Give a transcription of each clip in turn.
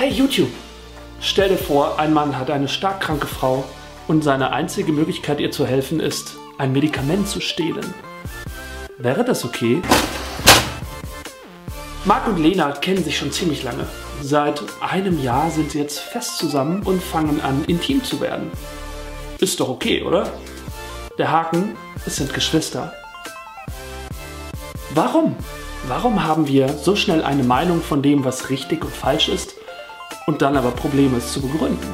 Hey YouTube, stell dir vor, ein Mann hat eine stark kranke Frau und seine einzige Möglichkeit ihr zu helfen ist, ein Medikament zu stehlen. Wäre das okay? Marc und Lena kennen sich schon ziemlich lange. Seit einem Jahr sind sie jetzt fest zusammen und fangen an, intim zu werden. Ist doch okay, oder? Der Haken, es sind Geschwister. Warum? Warum haben wir so schnell eine Meinung von dem, was richtig und falsch ist, und dann aber Probleme es zu begründen?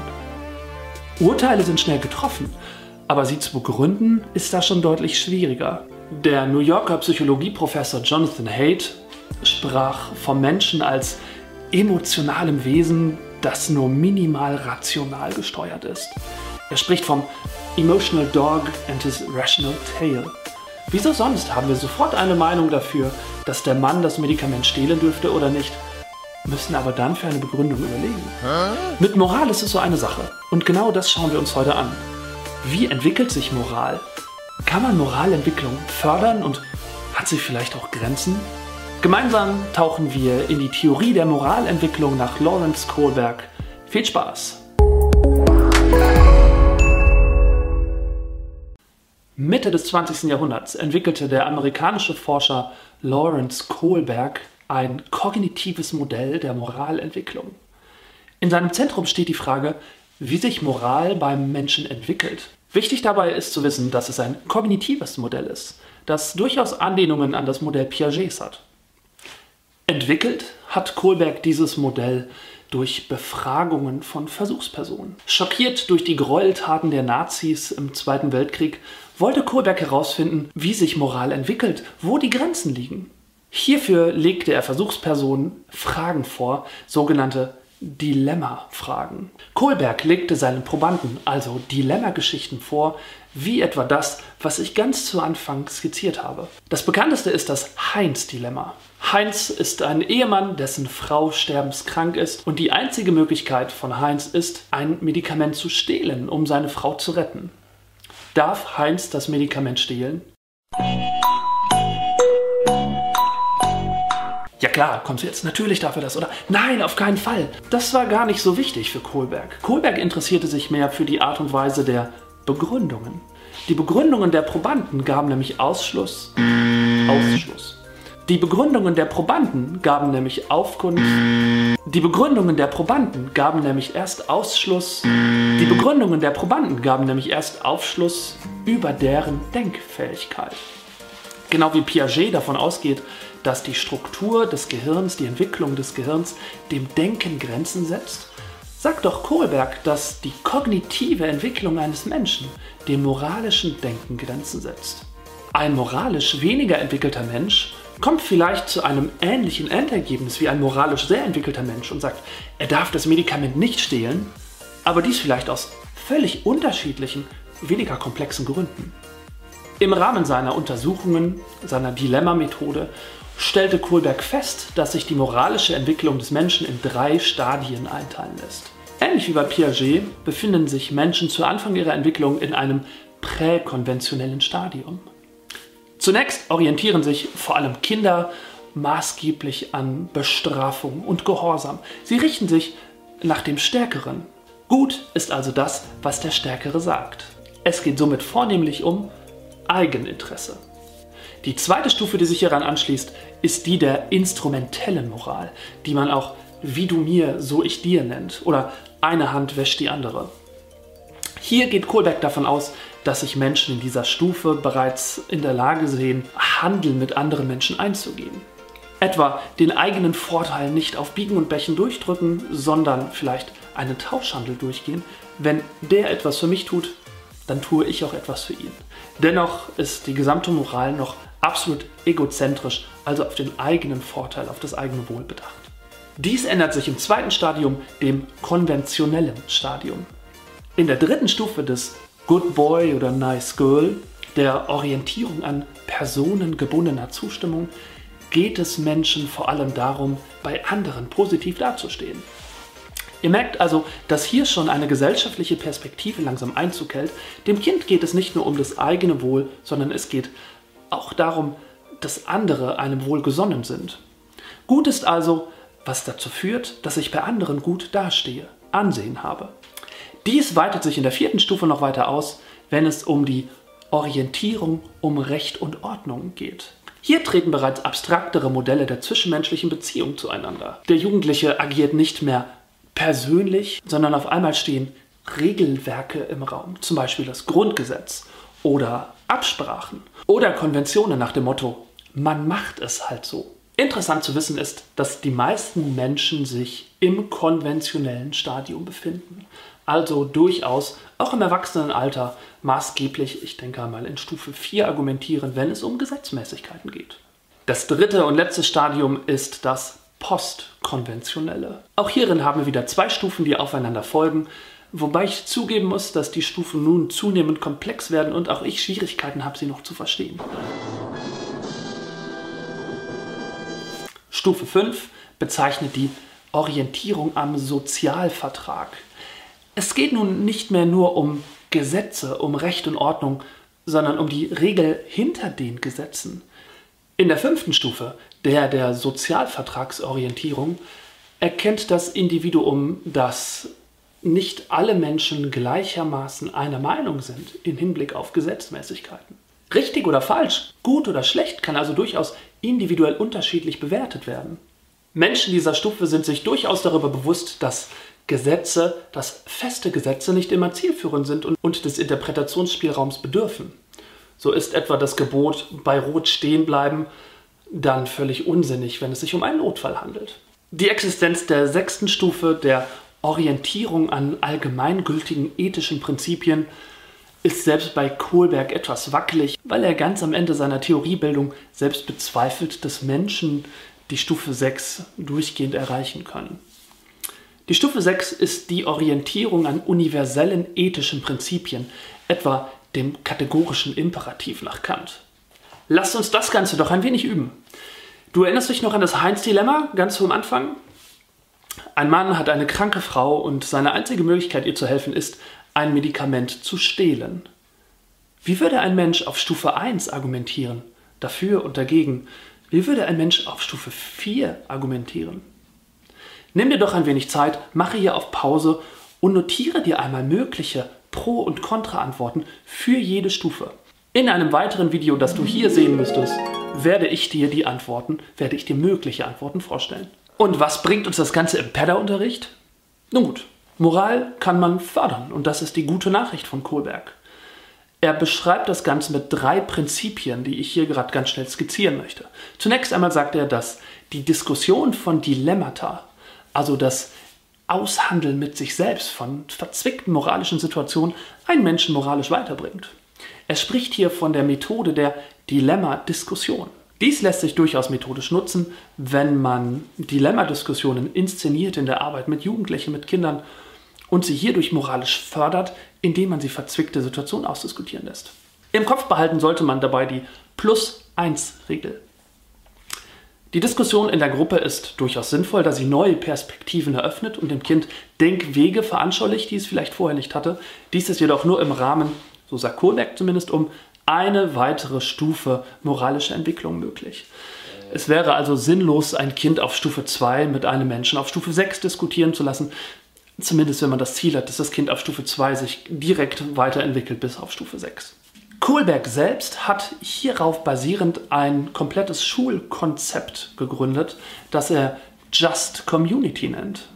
Urteile sind schnell getroffen, aber sie zu begründen ist da schon deutlich schwieriger. Der New Yorker Psychologieprofessor Jonathan Haidt sprach vom Menschen als emotionalem Wesen, das nur minimal rational gesteuert ist. Er spricht vom Emotional Dog and his Rational Tail. Wieso sonst haben wir sofort eine Meinung dafür, dass der Mann das Medikament stehlen dürfte oder nicht, müssen aber dann für eine Begründung überlegen. Mit Moral ist es so eine Sache. Und genau das schauen wir uns heute an. Wie entwickelt sich Moral? Kann man Moralentwicklung fördern und hat sie vielleicht auch Grenzen? Gemeinsam tauchen wir in die Theorie der Moralentwicklung nach Lawrence Kohlberg. Viel Spaß! Mitte des 20. Jahrhunderts entwickelte der amerikanische Forscher Lawrence Kohlberg ein kognitives Modell der Moralentwicklung. In seinem Zentrum steht die Frage, wie sich Moral beim Menschen entwickelt. Wichtig dabei ist zu wissen, dass es ein kognitives Modell ist, das durchaus Anlehnungen an das Modell Piagets hat. Entwickelt hat Kohlberg dieses Modell durch Befragungen von Versuchspersonen. Schockiert durch die Gräueltaten der Nazis im Zweiten Weltkrieg wollte Kohlberg herausfinden, wie sich Moral entwickelt, wo die Grenzen liegen. Hierfür legte er Versuchspersonen Fragen vor, sogenannte Dilemma-Fragen. Kohlberg legte seinen Probanden also Dilemma-Geschichten vor, wie etwa das, was ich ganz zu Anfang skizziert habe. Das bekannteste ist das Heinz-Dilemma. Heinz ist ein Ehemann, dessen Frau sterbenskrank ist und die einzige Möglichkeit von Heinz ist, ein Medikament zu stehlen, um seine Frau zu retten. Darf Heinz das Medikament stehlen? Ja klar, kommst du jetzt, natürlich darf er das, oder? Nein, auf keinen Fall. Das war gar nicht so wichtig für Kohlberg. Kohlberg interessierte sich mehr für die Art und Weise der Begründungen. Die Begründungen der Probanden gaben nämlich Ausschluss, Ausschluss. Die Begründungen der Probanden gaben nämlich Aufkunft. Die Begründungen der Probanden gaben nämlich erst Ausschluss. Die Begründungen der Probanden gaben nämlich erst Aufschluss über deren Denkfähigkeit. Genau wie Piaget davon ausgeht, dass die Struktur des Gehirns, die Entwicklung des Gehirns dem Denken Grenzen setzt, sagt doch Kohlberg, dass die kognitive Entwicklung eines Menschen dem moralischen Denken Grenzen setzt. Ein moralisch weniger entwickelter Mensch kommt vielleicht zu einem ähnlichen Endergebnis wie ein moralisch sehr entwickelter Mensch und sagt, er darf das Medikament nicht stehlen, aber dies vielleicht aus völlig unterschiedlichen, weniger komplexen Gründen. Im Rahmen seiner Untersuchungen, seiner Dilemma-Methode, stellte Kohlberg fest, dass sich die moralische Entwicklung des Menschen in drei Stadien einteilen lässt. Ähnlich wie bei Piaget befinden sich Menschen zu Anfang ihrer Entwicklung in einem präkonventionellen Stadium. Zunächst orientieren sich vor allem Kinder maßgeblich an Bestrafung und Gehorsam. Sie richten sich nach dem Stärkeren. Gut ist also das, was der Stärkere sagt. Es geht somit vornehmlich um Eigeninteresse. Die zweite Stufe, die sich hieran anschließt, ist die der instrumentellen Moral, die man auch wie du mir, so ich dir nennt oder eine Hand wäscht die andere. Hier geht Kohlberg davon aus, dass sich Menschen in dieser Stufe bereits in der Lage sehen, Handel mit anderen Menschen einzugehen. Etwa den eigenen Vorteil nicht auf Biegen und Bächen durchdrücken, sondern vielleicht einen Tauschhandel durchgehen. Wenn der etwas für mich tut, dann tue ich auch etwas für ihn. Dennoch ist die gesamte Moral noch absolut egozentrisch, also auf den eigenen Vorteil, auf das eigene Wohl bedacht. Dies ändert sich im zweiten Stadium, dem konventionellen Stadium. In der dritten Stufe des Good Boy oder Nice Girl, der Orientierung an personengebundener Zustimmung, geht es Menschen vor allem darum, bei anderen positiv dazustehen. Ihr merkt also, dass hier schon eine gesellschaftliche Perspektive langsam Einzug hält. Dem Kind geht es nicht nur um das eigene Wohl, sondern es geht auch darum, dass andere einem wohlgesonnen sind. Gut ist also, was dazu führt, dass ich bei anderen gut dastehe, Ansehen habe. Dies weitet sich in der vierten Stufe noch weiter aus, wenn es um die Orientierung um Recht und Ordnung geht. Hier treten bereits abstraktere Modelle der zwischenmenschlichen Beziehung zueinander. Der Jugendliche agiert nicht mehr persönlich, sondern auf einmal stehen Regelwerke im Raum, zum Beispiel das Grundgesetz oder Absprachen oder Konventionen nach dem Motto, man macht es halt so. Interessant zu wissen ist, dass die meisten Menschen sich im konventionellen Stadium befinden. Also durchaus auch im Erwachsenenalter maßgeblich, ich denke einmal in Stufe 4 argumentieren, wenn es um Gesetzmäßigkeiten geht. Das dritte und letzte Stadium ist das postkonventionelle. Auch hierin haben wir wieder zwei Stufen, die aufeinander folgen, wobei ich zugeben muss, dass die Stufen nun zunehmend komplex werden und auch ich Schwierigkeiten habe, sie noch zu verstehen. Stufe 5 bezeichnet die Orientierung am Sozialvertrag. Es geht nun nicht mehr nur um Gesetze, um Recht und Ordnung, sondern um die Regel hinter den Gesetzen. In der fünften Stufe, der der Sozialvertragsorientierung, erkennt das Individuum, dass nicht alle Menschen gleichermaßen einer Meinung sind im Hinblick auf Gesetzmäßigkeiten. Richtig oder falsch, gut oder schlecht kann also durchaus individuell unterschiedlich bewertet werden. Menschen dieser Stufe sind sich durchaus darüber bewusst, dass Gesetze, dass feste Gesetze nicht immer zielführend sind und, des Interpretationsspielraums bedürfen. So ist etwa das Gebot bei Rot stehen bleiben dann völlig unsinnig, wenn es sich um einen Notfall handelt. Die Existenz der sechsten Stufe der Orientierung an allgemeingültigen ethischen Prinzipien ist selbst bei Kohlberg etwas wackelig, weil er ganz am Ende seiner Theoriebildung selbst bezweifelt, dass Menschen die Stufe 6 durchgehend erreichen können. Die Stufe 6 ist die Orientierung an universellen ethischen Prinzipien, etwa dem kategorischen Imperativ nach Kant. Lasst uns das Ganze doch ein wenig üben. Du erinnerst dich noch an das Heinz-Dilemma ganz vom Anfang? Ein Mann hat eine kranke Frau und seine einzige Möglichkeit, ihr zu helfen, ist, ein Medikament zu stehlen. Wie würde ein Mensch auf Stufe 1 argumentieren? Dafür und dagegen. Wie würde ein Mensch auf Stufe 4 argumentieren? Nimm dir doch ein wenig Zeit, mache hier auf Pause und notiere dir einmal mögliche Pro- und Kontra-Antworten für jede Stufe. In einem weiteren Video, das du hier sehen müsstest, werde ich dir die Antworten, werde ich dir mögliche Antworten vorstellen. Und was bringt uns das Ganze im Pedderunterricht? Nun gut, Moral kann man fördern und das ist die gute Nachricht von Kohlberg. Er beschreibt das Ganze mit drei Prinzipien, die ich hier gerade ganz schnell skizzieren möchte. Zunächst einmal sagt er, dass die Diskussion von Dilemmata, also das Aushandeln mit sich selbst von verzwickten moralischen Situationen, einen Menschen moralisch weiterbringt. Er spricht hier von der Methode der Dilemma-Diskussion. Dies lässt sich durchaus methodisch nutzen, wenn man Dilemmadiskussionen inszeniert in der Arbeit mit Jugendlichen, mit Kindern und sie hierdurch moralisch fördert, indem man sie verzwickte Situationen ausdiskutieren lässt. Im Kopf behalten sollte man dabei die Plus-1-Regel. Die Diskussion in der Gruppe ist durchaus sinnvoll, da sie neue Perspektiven eröffnet und dem Kind Denkwege veranschaulicht, die es vielleicht vorher nicht hatte. Dies ist jedoch nur im Rahmen, so sagt Kohlberg zumindest, um eine weitere Stufe moralischer Entwicklung möglich. Es wäre also sinnlos, ein Kind auf Stufe 2 mit einem Menschen auf Stufe 6 diskutieren zu lassen, zumindest wenn man das Ziel hat, dass das Kind auf Stufe 2 sich direkt weiterentwickelt bis auf Stufe 6. Kohlberg selbst hat hierauf basierend ein komplettes Schulkonzept gegründet, das er Just Community nennt.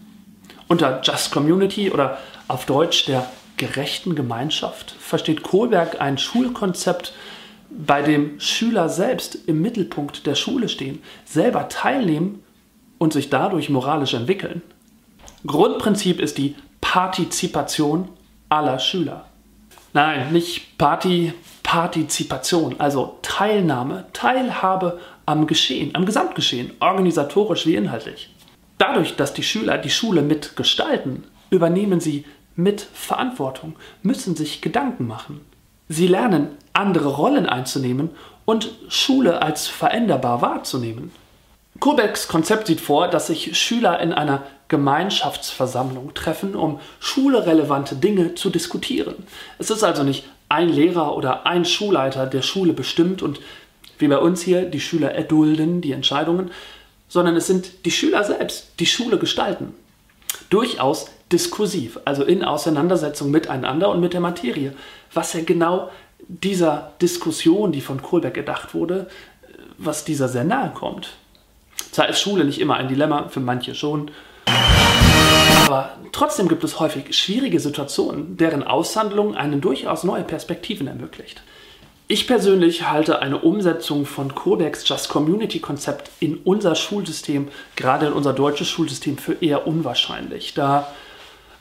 Unter Just Community oder auf Deutsch der gerechten Gemeinschaft versteht Kohlberg ein Schulkonzept, bei dem Schüler selbst im Mittelpunkt der Schule stehen, selber teilnehmen und sich dadurch moralisch entwickeln. Grundprinzip ist die Partizipation aller Schüler. Nein, nicht Party, Partizipation, also Teilnahme, Teilhabe am Geschehen, am Gesamtgeschehen, organisatorisch wie inhaltlich. Dadurch, dass die Schüler die Schule mitgestalten, übernehmen sie mit Verantwortung, müssen sich Gedanken machen. Sie lernen, andere Rollen einzunehmen und Schule als veränderbar wahrzunehmen. Kohlbergs Konzept sieht vor, dass sich Schüler in einer Gemeinschaftsversammlung treffen, um schulerelevante Dinge zu diskutieren. Es ist also nicht ein Lehrer oder ein Schulleiter, der Schule bestimmt und wie bei uns hier die Schüler erdulden die Entscheidungen, sondern es sind die Schüler selbst, die Schule gestalten. Durchaus diskursiv, also in Auseinandersetzung miteinander und mit der Materie, was ja genau dieser Diskussion, die von Kohlberg gedacht wurde, was dieser sehr nahe kommt. Zwar ist Schule nicht immer ein Dilemma, für manche schon, aber trotzdem gibt es häufig schwierige Situationen, deren Aushandlung einen durchaus neue Perspektiven ermöglicht. Ich persönlich halte eine Umsetzung von Codex Just Community Konzept in unser Schulsystem, gerade in unser deutsches Schulsystem, für eher unwahrscheinlich, da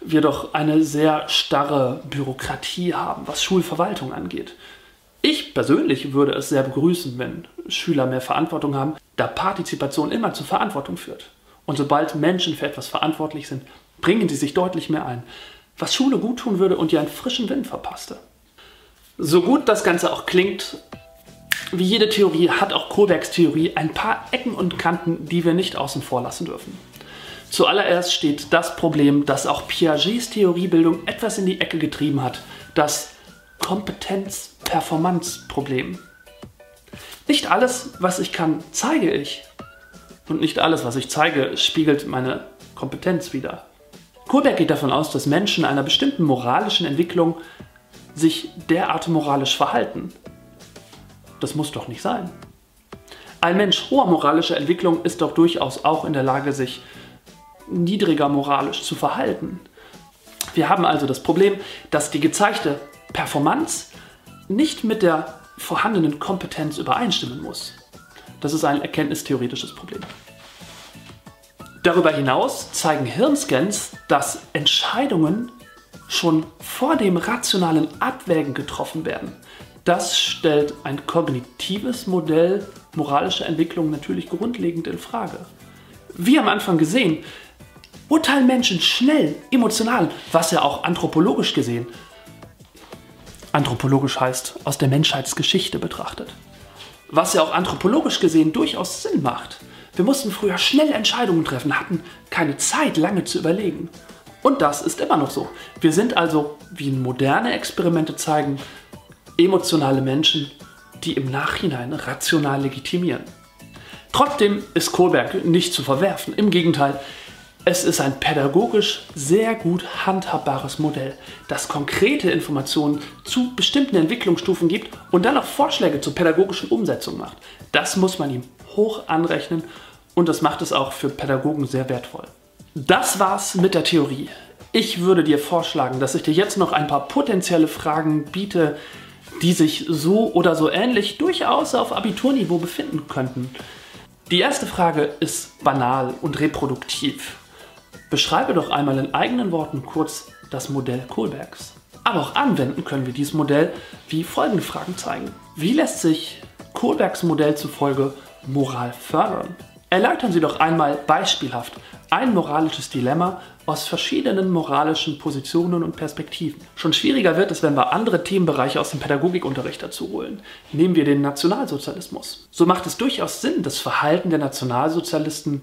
wir doch eine sehr starre Bürokratie haben, was Schulverwaltung angeht. Ich persönlich würde es sehr begrüßen, wenn Schüler mehr Verantwortung haben, da Partizipation immer zur Verantwortung führt. Und sobald Menschen für etwas verantwortlich sind, bringen sie sich deutlich mehr ein, was Schule gut tun würde und ihr einen frischen Wind verpasste. So gut das Ganze auch klingt, wie jede Theorie hat auch Kohlbergs Theorie ein paar Ecken und Kanten, die wir nicht außen vor lassen dürfen. Zuallererst steht das Problem, das auch Piagets Theoriebildung etwas in die Ecke getrieben hat, das Kompetenz-Performanz-Problem. Nicht alles, was ich kann, zeige ich. Und nicht alles, was ich zeige, spiegelt meine Kompetenz wider. Kohlberg geht davon aus, dass Menschen einer bestimmten moralischen Entwicklung sich derart moralisch verhalten. Das muss doch nicht sein. Ein Mensch hoher moralischer Entwicklung ist doch durchaus auch in der Lage, sich niedriger moralisch zu verhalten. Wir haben also das Problem, dass die gezeigte Performance nicht mit der vorhandenen Kompetenz übereinstimmen muss. Das ist ein erkenntnistheoretisches Problem. Darüber hinaus zeigen Hirnscans, dass Entscheidungen schon vor dem rationalen Abwägen getroffen werden. Das stellt ein kognitives Modell moralischer Entwicklung natürlich grundlegend in Frage. Wie am Anfang gesehen, urteilen Menschen schnell, emotional, was ja auch anthropologisch gesehen, anthropologisch heißt aus der Menschheitsgeschichte betrachtet, was ja auch anthropologisch gesehen durchaus Sinn macht. Wir mussten früher schnell Entscheidungen treffen, hatten keine Zeit lange zu überlegen. Und das ist immer noch so. Wir sind also, wie moderne Experimente zeigen, emotionale Menschen, die im Nachhinein rational legitimieren. Trotzdem ist Kohlberg nicht zu verwerfen. Im Gegenteil, es ist ein pädagogisch sehr gut handhabbares Modell, das konkrete Informationen zu bestimmten Entwicklungsstufen gibt und dann auch Vorschläge zur pädagogischen Umsetzung macht. Das muss man ihm hoch anrechnen und das macht es auch für Pädagogen sehr wertvoll. Das war's mit der Theorie. Ich würde dir vorschlagen, dass ich dir jetzt noch ein paar potenzielle Fragen biete, die sich so oder so ähnlich durchaus auf Abiturniveau befinden könnten. Die erste Frage ist banal und reproduktiv. Beschreibe doch einmal in eigenen Worten kurz das Modell Kohlbergs. Aber auch anwenden können wir dieses Modell wie folgende Fragen zeigen. Wie lässt sich Kohlbergs Modell zufolge Moral fördern? Erläutern Sie doch einmal beispielhaft ein moralisches Dilemma aus verschiedenen moralischen Positionen und Perspektiven. Schon schwieriger wird es, wenn wir andere Themenbereiche aus dem Pädagogikunterricht dazu holen. Nehmen wir den Nationalsozialismus. So macht es durchaus Sinn, das Verhalten der Nationalsozialisten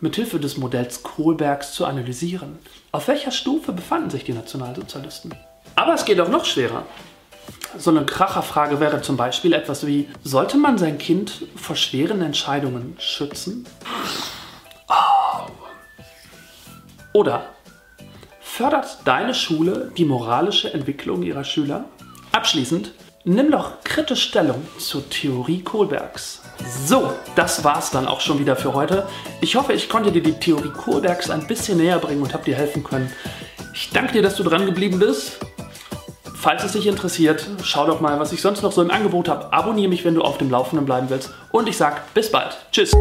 mithilfe des Modells Kohlbergs zu analysieren. Auf welcher Stufe befanden sich die Nationalsozialisten? Aber es geht auch noch schwerer. So eine Kracherfrage wäre zum Beispiel etwas wie, sollte man sein Kind vor schweren Entscheidungen schützen? Oh. Oder fördert deine Schule die moralische Entwicklung ihrer Schüler? Abschließend, nimm doch kritisch Stellung zur Theorie Kohlbergs. So, das war's dann auch schon wieder für heute. Ich hoffe, ich konnte dir die Theorie Kohlbergs ein bisschen näher bringen und habe dir helfen können. Ich danke dir, dass du dran geblieben bist. Falls es dich interessiert, schau doch mal, was ich sonst noch so im Angebot habe. Abonniere mich, wenn du auf dem Laufenden bleiben willst. Und ich sag bis bald. Tschüss.